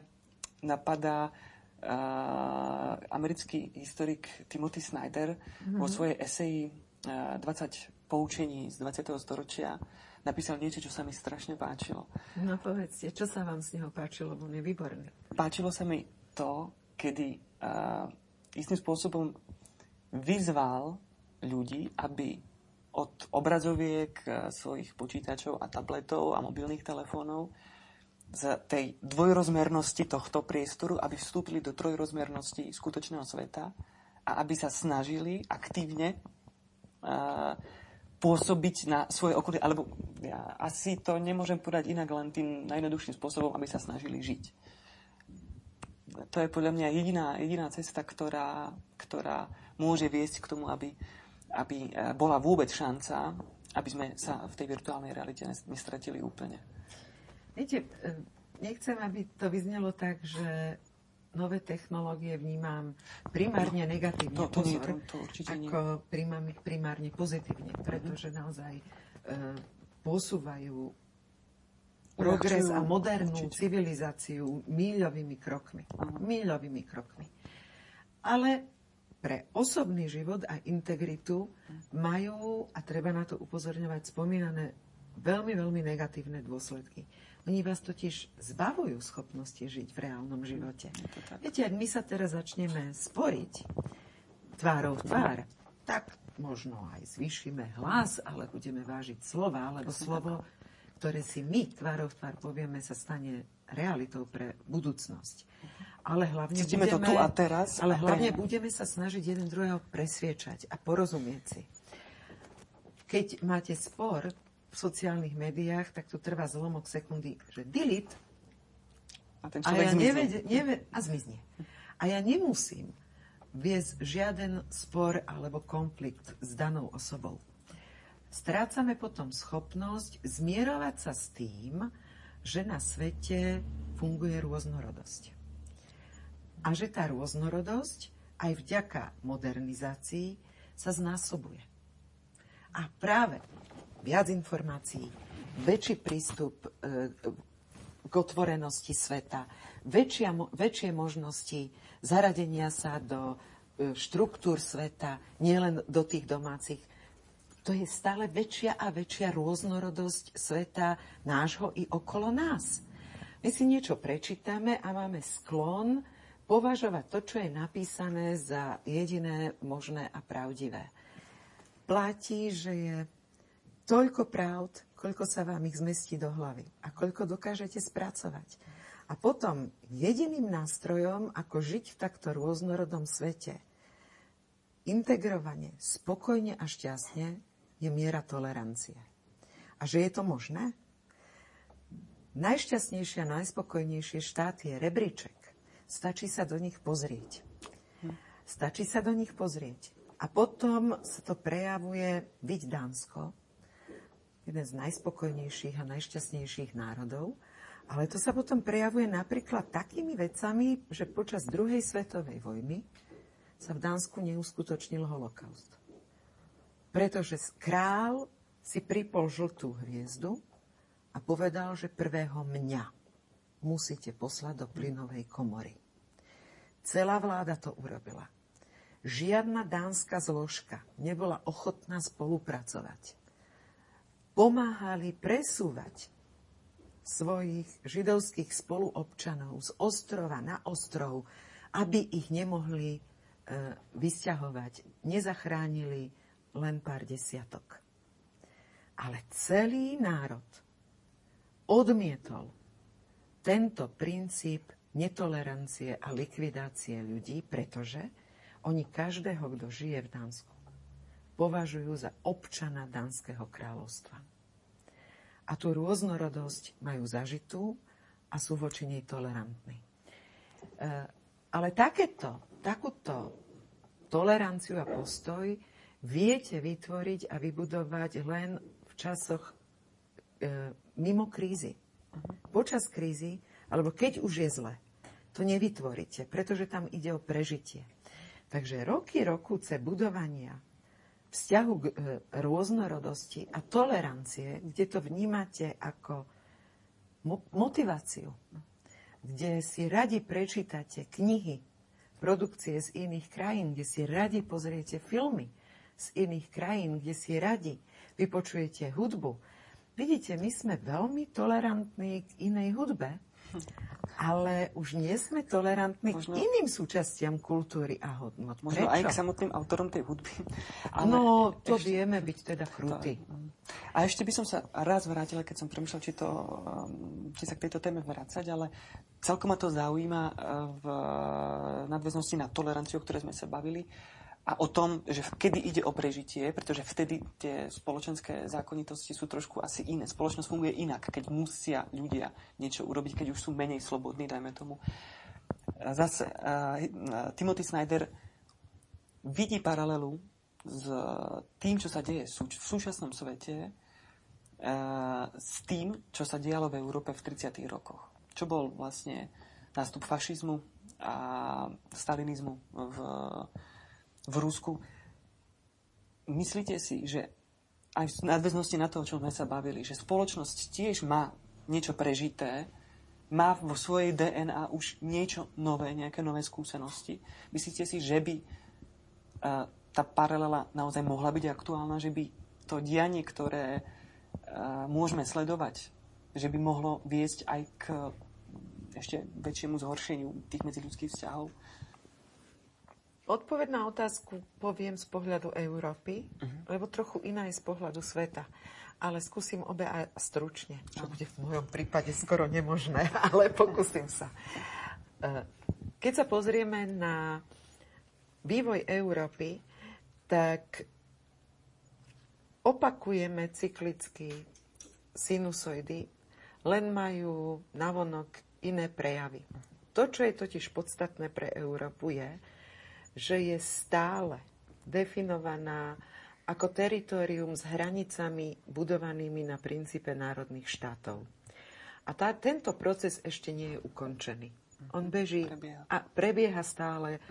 napadá uh, americký historik Timothy Snyder mm-hmm. vo svojej eseji 20 poučení z 20. storočia napísal niečo, čo sa mi strašne páčilo. No povedzte, čo sa vám z neho páčilo, on je výborný. Páčilo sa mi to, kedy uh, istým spôsobom vyzval ľudí, aby od obrazoviek svojich počítačov a tabletov a mobilných telefónov z tej dvojrozmernosti tohto priestoru, aby vstúpili do trojrozmernosti skutočného sveta a aby sa snažili aktívne uh, pôsobiť na svoje okolie. Alebo ja asi to nemôžem povedať inak len tým najjednoduchším spôsobom, aby sa snažili žiť. To je podľa mňa jediná, jediná cesta, ktorá, ktorá môže viesť k tomu, aby, aby bola vôbec šanca, aby sme sa v tej virtuálnej realite nestratili úplne. Viete, e, nechcem, aby to vyznelo tak, že nové technológie vnímam primárne no, negatívne, to, to, pozor, to, to ako nie. primárne pozitívne, pretože mhm. naozaj e, posúvajú progres a modernú určite. civilizáciu míľovými krokmi. Míľovými krokmi. Ale pre osobný život a integritu majú, a treba na to upozorňovať, spomínané veľmi, veľmi negatívne dôsledky. Oni vás totiž zbavujú schopnosti žiť v reálnom živote. Viete, ak my sa teraz začneme sporiť tvárou v tvár, tak možno aj zvýšime hlas, ale budeme vážiť slova, lebo slovo, ktoré si my tvárou v tvár povieme, sa stane realitou pre budúcnosť. Ale hlavne, budeme, to tu a teraz. Ale hlavne budeme sa snažiť jeden druhého presviečať a porozumieť si. Keď máte spor, v sociálnych médiách, tak to trvá zlomok sekundy, že delete a ten a ja zmizne. Nevede, neved, a zmizne. A ja nemusím viesť žiaden spor alebo konflikt s danou osobou. Strácame potom schopnosť zmierovať sa s tým, že na svete funguje rôznorodosť. A že tá rôznorodosť aj vďaka modernizácii sa znásobuje. A práve viac informácií, väčší prístup e, k otvorenosti sveta, väčšia, väčšie možnosti zaradenia sa do e, štruktúr sveta, nielen do tých domácich. To je stále väčšia a väčšia rôznorodosť sveta nášho i okolo nás. My si niečo prečítame a máme sklon považovať to, čo je napísané za jediné možné a pravdivé. Platí, že je toľko pravd, koľko sa vám ich zmestí do hlavy a koľko dokážete spracovať. A potom jediným nástrojom, ako žiť v takto rôznorodom svete, integrovane, spokojne a šťastne, je miera tolerancie. A že je to možné? Najšťastnejšie a najspokojnejšie štáty je rebríček. Stačí sa do nich pozrieť. Stačí sa do nich pozrieť. A potom sa to prejavuje byť Dánsko, jeden z najspokojnejších a najšťastnejších národov, ale to sa potom prejavuje napríklad takými vecami, že počas druhej svetovej vojny sa v Dánsku neuskutočnil holokaust. Pretože král si pripol žltú hviezdu a povedal, že prvého mňa musíte poslať do plynovej komory. Celá vláda to urobila. Žiadna dánska zložka nebola ochotná spolupracovať. Pomáhali presúvať svojich židovských spoluobčanov z ostrova na ostrov, aby ich nemohli e, vysťahovať. Nezachránili len pár desiatok. Ale celý národ odmietol tento princíp netolerancie a likvidácie ľudí, pretože oni každého, kto žije v Dánsku, považujú za občana Dánskeho kráľovstva. A tú rôznorodosť majú zažitú a sú voči nej tolerantní. E, ale takéto, takúto toleranciu a postoj viete vytvoriť a vybudovať len v časoch e, mimo krízy. Počas krízy, alebo keď už je zle, to nevytvoríte, pretože tam ide o prežitie. Takže roky, rokúce budovania vzťahu k e, rôznorodosti a tolerancie, kde to vnímate ako mo- motiváciu, kde si radi prečítate knihy, produkcie z iných krajín, kde si radi pozriete filmy z iných krajín, kde si radi vypočujete hudbu, Vidíte, my sme veľmi tolerantní k inej hudbe, ale už nie sme tolerantní možno, k iným súčastiam kultúry a hodnot. Možno Prečo? aj k samotným autorom tej hudby. Ale no, to ešte, vieme byť teda krutí. A ešte by som sa raz vrátila, keď som premýšľal, či, to, um, či sa k tejto téme vrácať, ale celkom ma to zaujíma uh, v nadväznosti na toleranciu, o ktorej sme sa bavili a o tom, že kedy ide o prežitie, pretože vtedy tie spoločenské zákonitosti sú trošku asi iné. Spoločnosť funguje inak, keď musia ľudia niečo urobiť, keď už sú menej slobodní, dajme tomu. Zase uh, Timothy Snyder vidí paralelu s tým, čo sa deje v súčasnom svete, s tým, čo sa dialo v Európe v 30. rokoch. Čo bol vlastne nástup fašizmu a stalinizmu v v Rusku. Myslíte si, že aj v nadväznosti na to, o čom sme sa bavili, že spoločnosť tiež má niečo prežité, má vo svojej DNA už niečo nové, nejaké nové skúsenosti. Myslíte si, že by uh, tá paralela naozaj mohla byť aktuálna, že by to dianie, ktoré uh, môžeme sledovať, že by mohlo viesť aj k ešte väčšiemu zhoršeniu tých medziľudských vzťahov? Odpoveď na otázku poviem z pohľadu Európy, uh-huh. lebo trochu iná je z pohľadu sveta. Ale skúsim obe aj stručne, čo bude v mojom prípade skoro nemožné, ale pokúsim sa. E, keď sa pozrieme na vývoj Európy, tak opakujeme cyklicky sinusoidy, len majú navonok iné prejavy. To, čo je totiž podstatné pre Európu, je, že je stále definovaná ako teritorium s hranicami budovanými na princípe národných štátov. A tá, tento proces ešte nie je ukončený. On beží a prebieha stále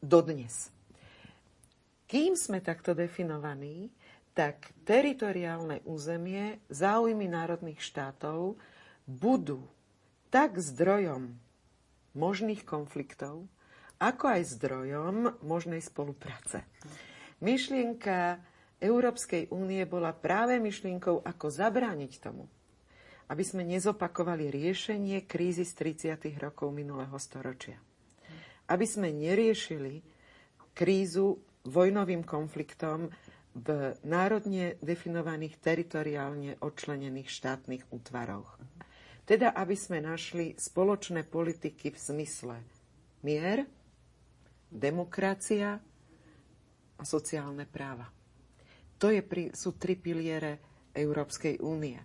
dodnes. Kým sme takto definovaní, tak teritoriálne územie, záujmy národných štátov budú tak zdrojom možných konfliktov, ako aj zdrojom možnej spolupráce. Myšlienka Európskej únie bola práve myšlienkou, ako zabrániť tomu, aby sme nezopakovali riešenie krízy z 30. rokov minulého storočia. Aby sme neriešili krízu vojnovým konfliktom v národne definovaných teritoriálne odčlenených štátnych útvaroch. Teda, aby sme našli spoločné politiky v zmysle mier, demokracia a sociálne práva. To je, sú tri piliere Európskej únie.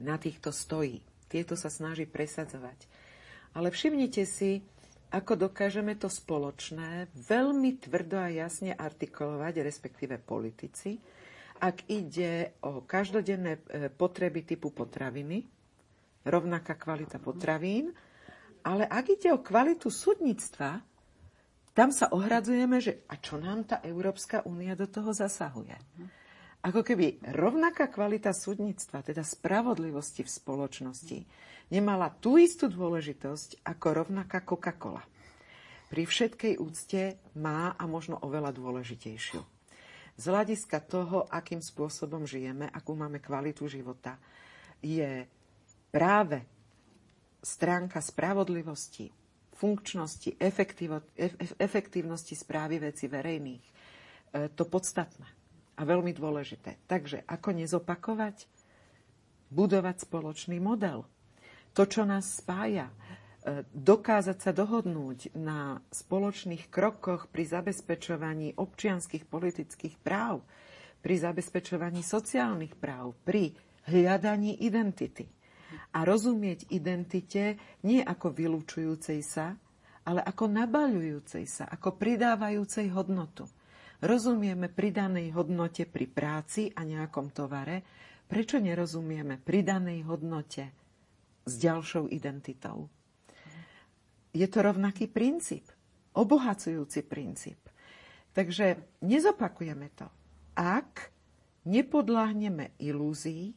Na týchto stojí. Tieto sa snaží presadzovať. Ale všimnite si, ako dokážeme to spoločné veľmi tvrdo a jasne artikulovať, respektíve politici, ak ide o každodenné e, potreby typu potraviny, rovnaká kvalita potravín, ale ak ide o kvalitu súdnictva, tam sa ohradzujeme, že a čo nám tá Európska únia do toho zasahuje. Ako keby rovnaká kvalita súdnictva, teda spravodlivosti v spoločnosti, nemala tú istú dôležitosť ako rovnaká Coca-Cola pri všetkej úcte má a možno oveľa dôležitejšiu. Z hľadiska toho, akým spôsobom žijeme, akú máme kvalitu života, je práve stránka spravodlivosti, funkčnosti, efektívnosti správy veci verejných e, to podstatné a veľmi dôležité. Takže ako nezopakovať? Budovať spoločný model. To, čo nás spája, dokázať sa dohodnúť na spoločných krokoch pri zabezpečovaní občianských politických práv, pri zabezpečovaní sociálnych práv, pri hľadaní identity. A rozumieť identite nie ako vylúčujúcej sa, ale ako nabaľujúcej sa, ako pridávajúcej hodnotu. Rozumieme pridanej hodnote pri práci a nejakom tovare, prečo nerozumieme pridanej hodnote s ďalšou identitou? je to rovnaký princíp, obohacujúci princíp. Takže nezopakujeme to. Ak nepodláhneme ilúzii,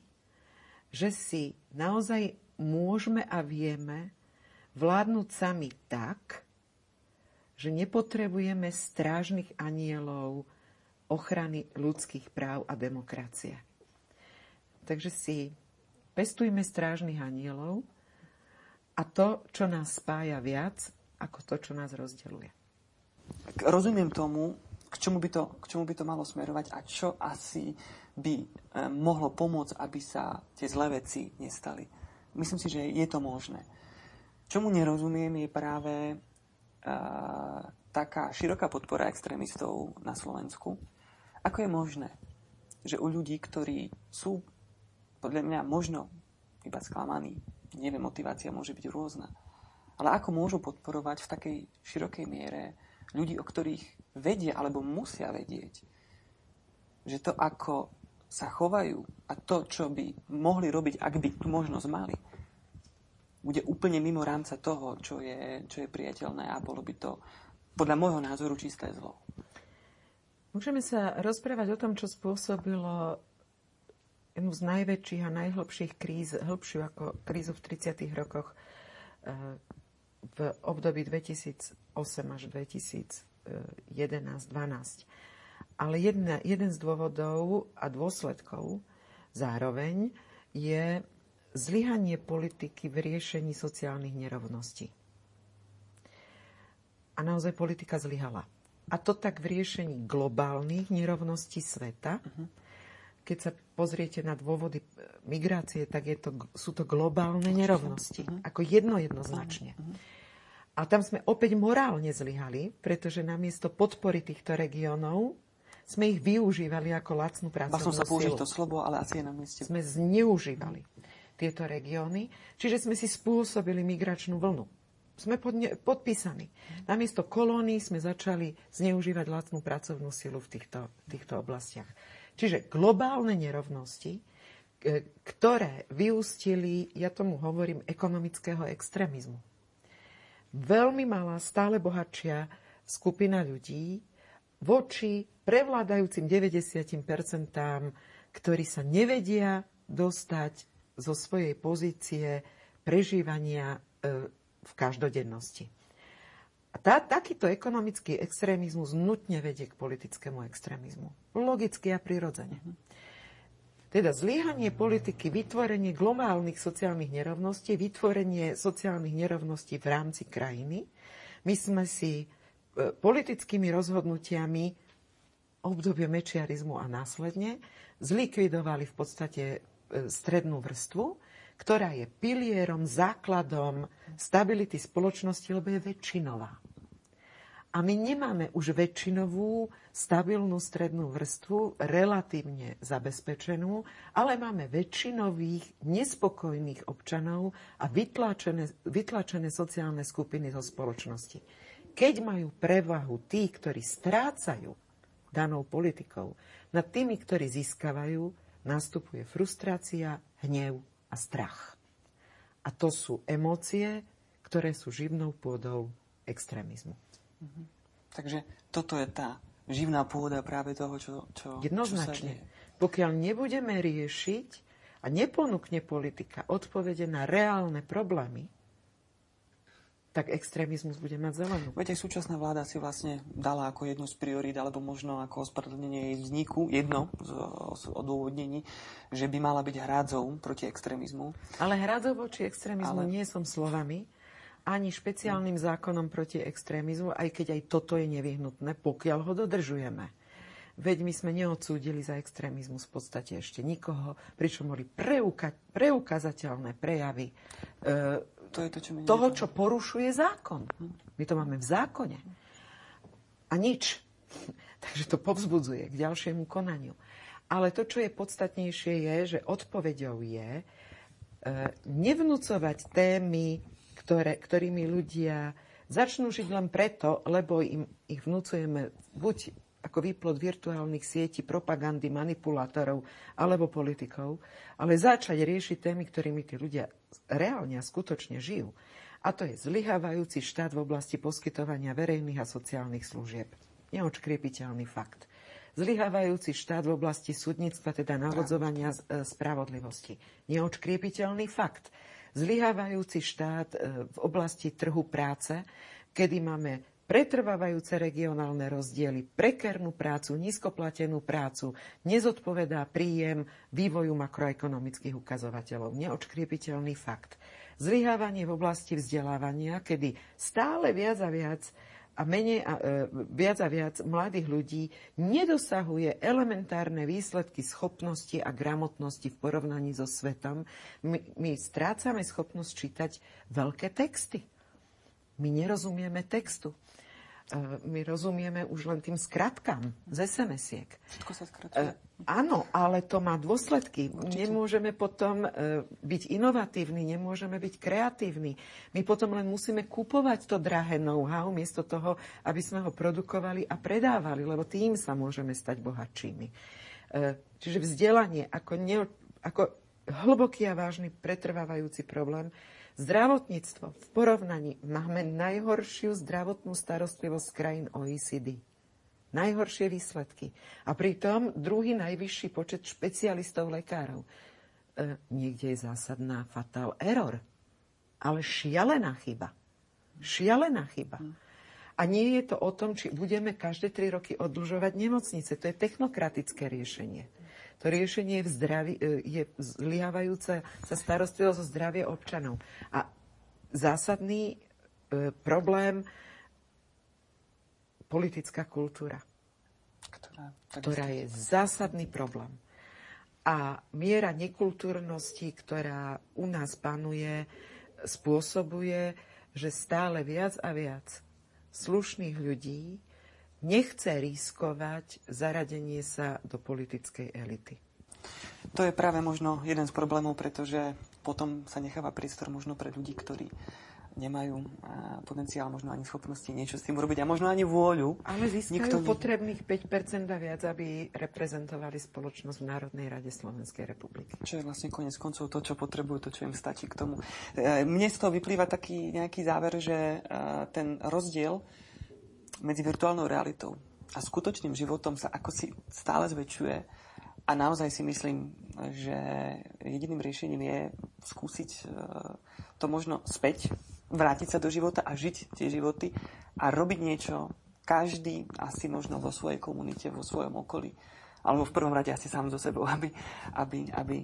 že si naozaj môžeme a vieme vládnuť sami tak, že nepotrebujeme strážnych anielov ochrany ľudských práv a demokracie. Takže si pestujme strážnych anielov, a to, čo nás spája viac, ako to, čo nás rozdeluje. Rozumiem tomu, k čomu by to, k čomu by to malo smerovať a čo asi by e, mohlo pomôcť, aby sa tie zlé veci nestali. Myslím si, že je to možné. Čomu nerozumiem je práve e, taká široká podpora extrémistov na Slovensku. Ako je možné, že u ľudí, ktorí sú podľa mňa možno iba sklamaní, neviem, motivácia môže byť rôzna. Ale ako môžu podporovať v takej širokej miere ľudí, o ktorých vedia alebo musia vedieť, že to, ako sa chovajú a to, čo by mohli robiť, ak by tú možnosť mali, bude úplne mimo rámca toho, čo je, čo je priateľné a bolo by to podľa môjho názoru čisté zlo. Môžeme sa rozprávať o tom, čo spôsobilo jednu z najväčších a najhlbších kríz, hĺbšiu ako krízu v 30. rokoch v období 2008 až 2011-12. Ale jedna, jeden z dôvodov a dôsledkov zároveň je zlyhanie politiky v riešení sociálnych nerovností. A naozaj politika zlyhala. A to tak v riešení globálnych nerovností sveta, uh-huh keď sa pozriete na dôvody migrácie, tak je to, sú to globálne nerovnosti. Mhm. Ako jedno jednoznačne. Mhm. A tam sme opäť morálne zlyhali, pretože namiesto podpory týchto regiónov sme ich využívali ako lacnú pracovnú som sa použiť to slovo, ale asi je na mieste. Sme zneužívali tieto regióny, čiže sme si spôsobili migračnú vlnu. Sme podne, podpísaní. Namiesto kolónií sme začali zneužívať lacnú pracovnú silu v týchto, týchto oblastiach. Čiže globálne nerovnosti, e, ktoré vyústili, ja tomu hovorím, ekonomického extrémizmu. Veľmi malá, stále bohatšia skupina ľudí voči prevládajúcim 90%, ktorí sa nevedia dostať zo svojej pozície prežívania e, v každodennosti. A tá, takýto ekonomický extrémizmus nutne vedie k politickému extrémizmu. Logicky a prirodzene. Teda zlyhanie politiky, vytvorenie globálnych sociálnych nerovností, vytvorenie sociálnych nerovností v rámci krajiny. My sme si e, politickými rozhodnutiami obdobie mečiarizmu a následne zlikvidovali v podstate e, strednú vrstvu, ktorá je pilierom, základom stability spoločnosti, lebo je väčšinová. A my nemáme už väčšinovú, stabilnú strednú vrstvu, relatívne zabezpečenú, ale máme väčšinových, nespokojných občanov a vytlačené, vytlačené sociálne skupiny zo spoločnosti. Keď majú prevahu tí, ktorí strácajú danou politikou, nad tými, ktorí získavajú, nastupuje frustrácia, hnev a strach. A to sú emócie, ktoré sú živnou pôdou extrémizmu. Mhm. Takže toto je tá živná pôda práve toho, čo, čo Jednoznačne. Čo sa deje. Pokiaľ nebudeme riešiť a neponúkne politika odpovede na reálne problémy, tak extrémizmus bude mať zelenú. Veď aj súčasná vláda si vlastne dala ako jednu z priorít, alebo možno ako ospravedlnenie jej vzniku, jedno z odôvodnení, že by mala byť hrádzou proti extrémizmu. Ale hrádzou voči extrémizmu Ale... nie som slovami, ani špeciálnym zákonom proti extrémizmu, aj keď aj toto je nevyhnutné, pokiaľ ho dodržujeme. Veď my sme neodsúdili za extrémizmus v podstate ešte nikoho, pričom boli preuka- preukazateľné prejavy e, to je to, čo toho, čo porušuje zákon. My to máme v zákone. A nič. Takže to povzbudzuje k ďalšiemu konaniu. Ale to, čo je podstatnejšie, je, že odpovedou je e, nevnúcovať témy, ktoré, ktorými ľudia začnú žiť len preto, lebo im ich vnúcujeme buď ako výplod virtuálnych sietí, propagandy, manipulátorov alebo politikov, ale začať riešiť témy, ktorými tí ľudia reálne a skutočne žijú. A to je zlyhávajúci štát v oblasti poskytovania verejných a sociálnych služieb. Neočkriepiteľný fakt. Zlyhávajúci štát v oblasti súdnictva, teda navodzovania e, spravodlivosti. Neočkriepiteľný fakt. Zlyhávajúci štát e, v oblasti trhu práce, kedy máme pretrvávajúce regionálne rozdiely, prekernú prácu, nízkoplatenú prácu, nezodpovedá príjem vývoju makroekonomických ukazovateľov. Neočkriepiteľný fakt. Zlyhávanie v oblasti vzdelávania, kedy stále viac a viac a menej a, e, viac a viac mladých ľudí nedosahuje elementárne výsledky schopnosti a gramotnosti v porovnaní so svetom. My, my strácame schopnosť čítať veľké texty. My nerozumieme textu. E, my rozumieme už len tým skratkám z SMS-iek. Všetko sa skratuje. Áno, ale to má dôsledky. Určite. Nemôžeme potom e, byť inovatívni, nemôžeme byť kreatívni. My potom len musíme kupovať to drahé know-how, miesto toho, aby sme ho produkovali a predávali, lebo tým sa môžeme stať bohatšími. E, čiže vzdelanie ako, ne, ako hlboký a vážny pretrvávajúci problém Zdravotníctvo v porovnaní máme najhoršiu zdravotnú starostlivosť krajín OECD. Najhoršie výsledky. A pritom druhý najvyšší počet špecialistov lekárov. E, niekde je zásadná fatal error. Ale šialená chyba. Šialená chyba. A nie je to o tom, či budeme každé tri roky odlžovať nemocnice. To je technokratické riešenie. To riešenie je, v zdraví, e, je zlyhávajúca sa starostlivosť o zdravie občanov. A zásadný e, problém politická kultúra, ktorá, ktorá je zásadný problém. A miera nekultúrnosti, ktorá u nás panuje, spôsobuje, že stále viac a viac slušných ľudí nechce riskovať zaradenie sa do politickej elity. To je práve možno jeden z problémov, pretože potom sa necháva priestor možno pre ľudí, ktorí nemajú potenciál, možno ani schopnosti niečo s tým urobiť a možno ani vôľu. Ale získajú Nikto... potrebných 5% a viac, aby reprezentovali spoločnosť v Národnej rade Slovenskej republiky. Čo je vlastne konec koncov to, čo potrebujú, to, čo im stačí k tomu. E, mne z toho vyplýva taký nejaký záver, že e, ten rozdiel medzi virtuálnou realitou a skutočným životom sa ako si stále zväčšuje. A naozaj si myslím, že jediným riešením je skúsiť e, to možno späť, vrátiť sa do života a žiť tie životy a robiť niečo každý asi možno vo svojej komunite, vo svojom okolí, alebo v prvom rade asi sám so sebou, aby, aby, aby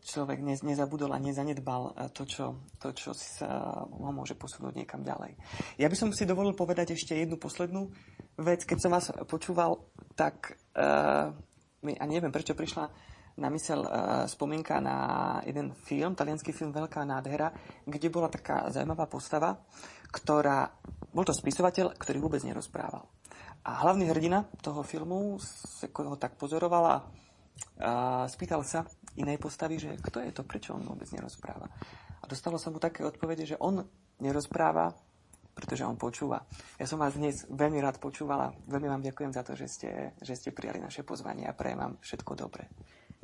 človek nezabudol a nezanedbal e, to, čo, to, čo sa ho môže posunúť niekam ďalej. Ja by som si dovolil povedať ešte jednu poslednú vec. Keď som vás počúval, tak uh, a neviem, prečo prišla na mysel uh, spomienka na jeden film, talianský film Veľká nádhera, kde bola taká zaujímavá postava, ktorá, bol to spisovateľ, ktorý vôbec nerozprával. A hlavný hrdina toho filmu ho tak pozorovala a spýtal sa inej postavy, že kto je to, prečo on vôbec nerozpráva. A dostalo sa mu také odpovede, že on nerozpráva, pretože on počúva. Ja som vás dnes veľmi rád počúvala. Veľmi vám ďakujem za to, že ste, že ste prijali naše pozvanie a prajem vám všetko dobré.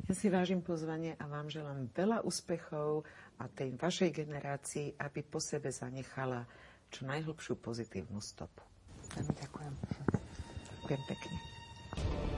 Ja si vážim pozvanie a vám želám veľa úspechov a tej vašej generácii, aby po sebe zanechala čo najhlbšiu pozitívnu stopu. Veľmi ďakujem. Ďakujem pekne.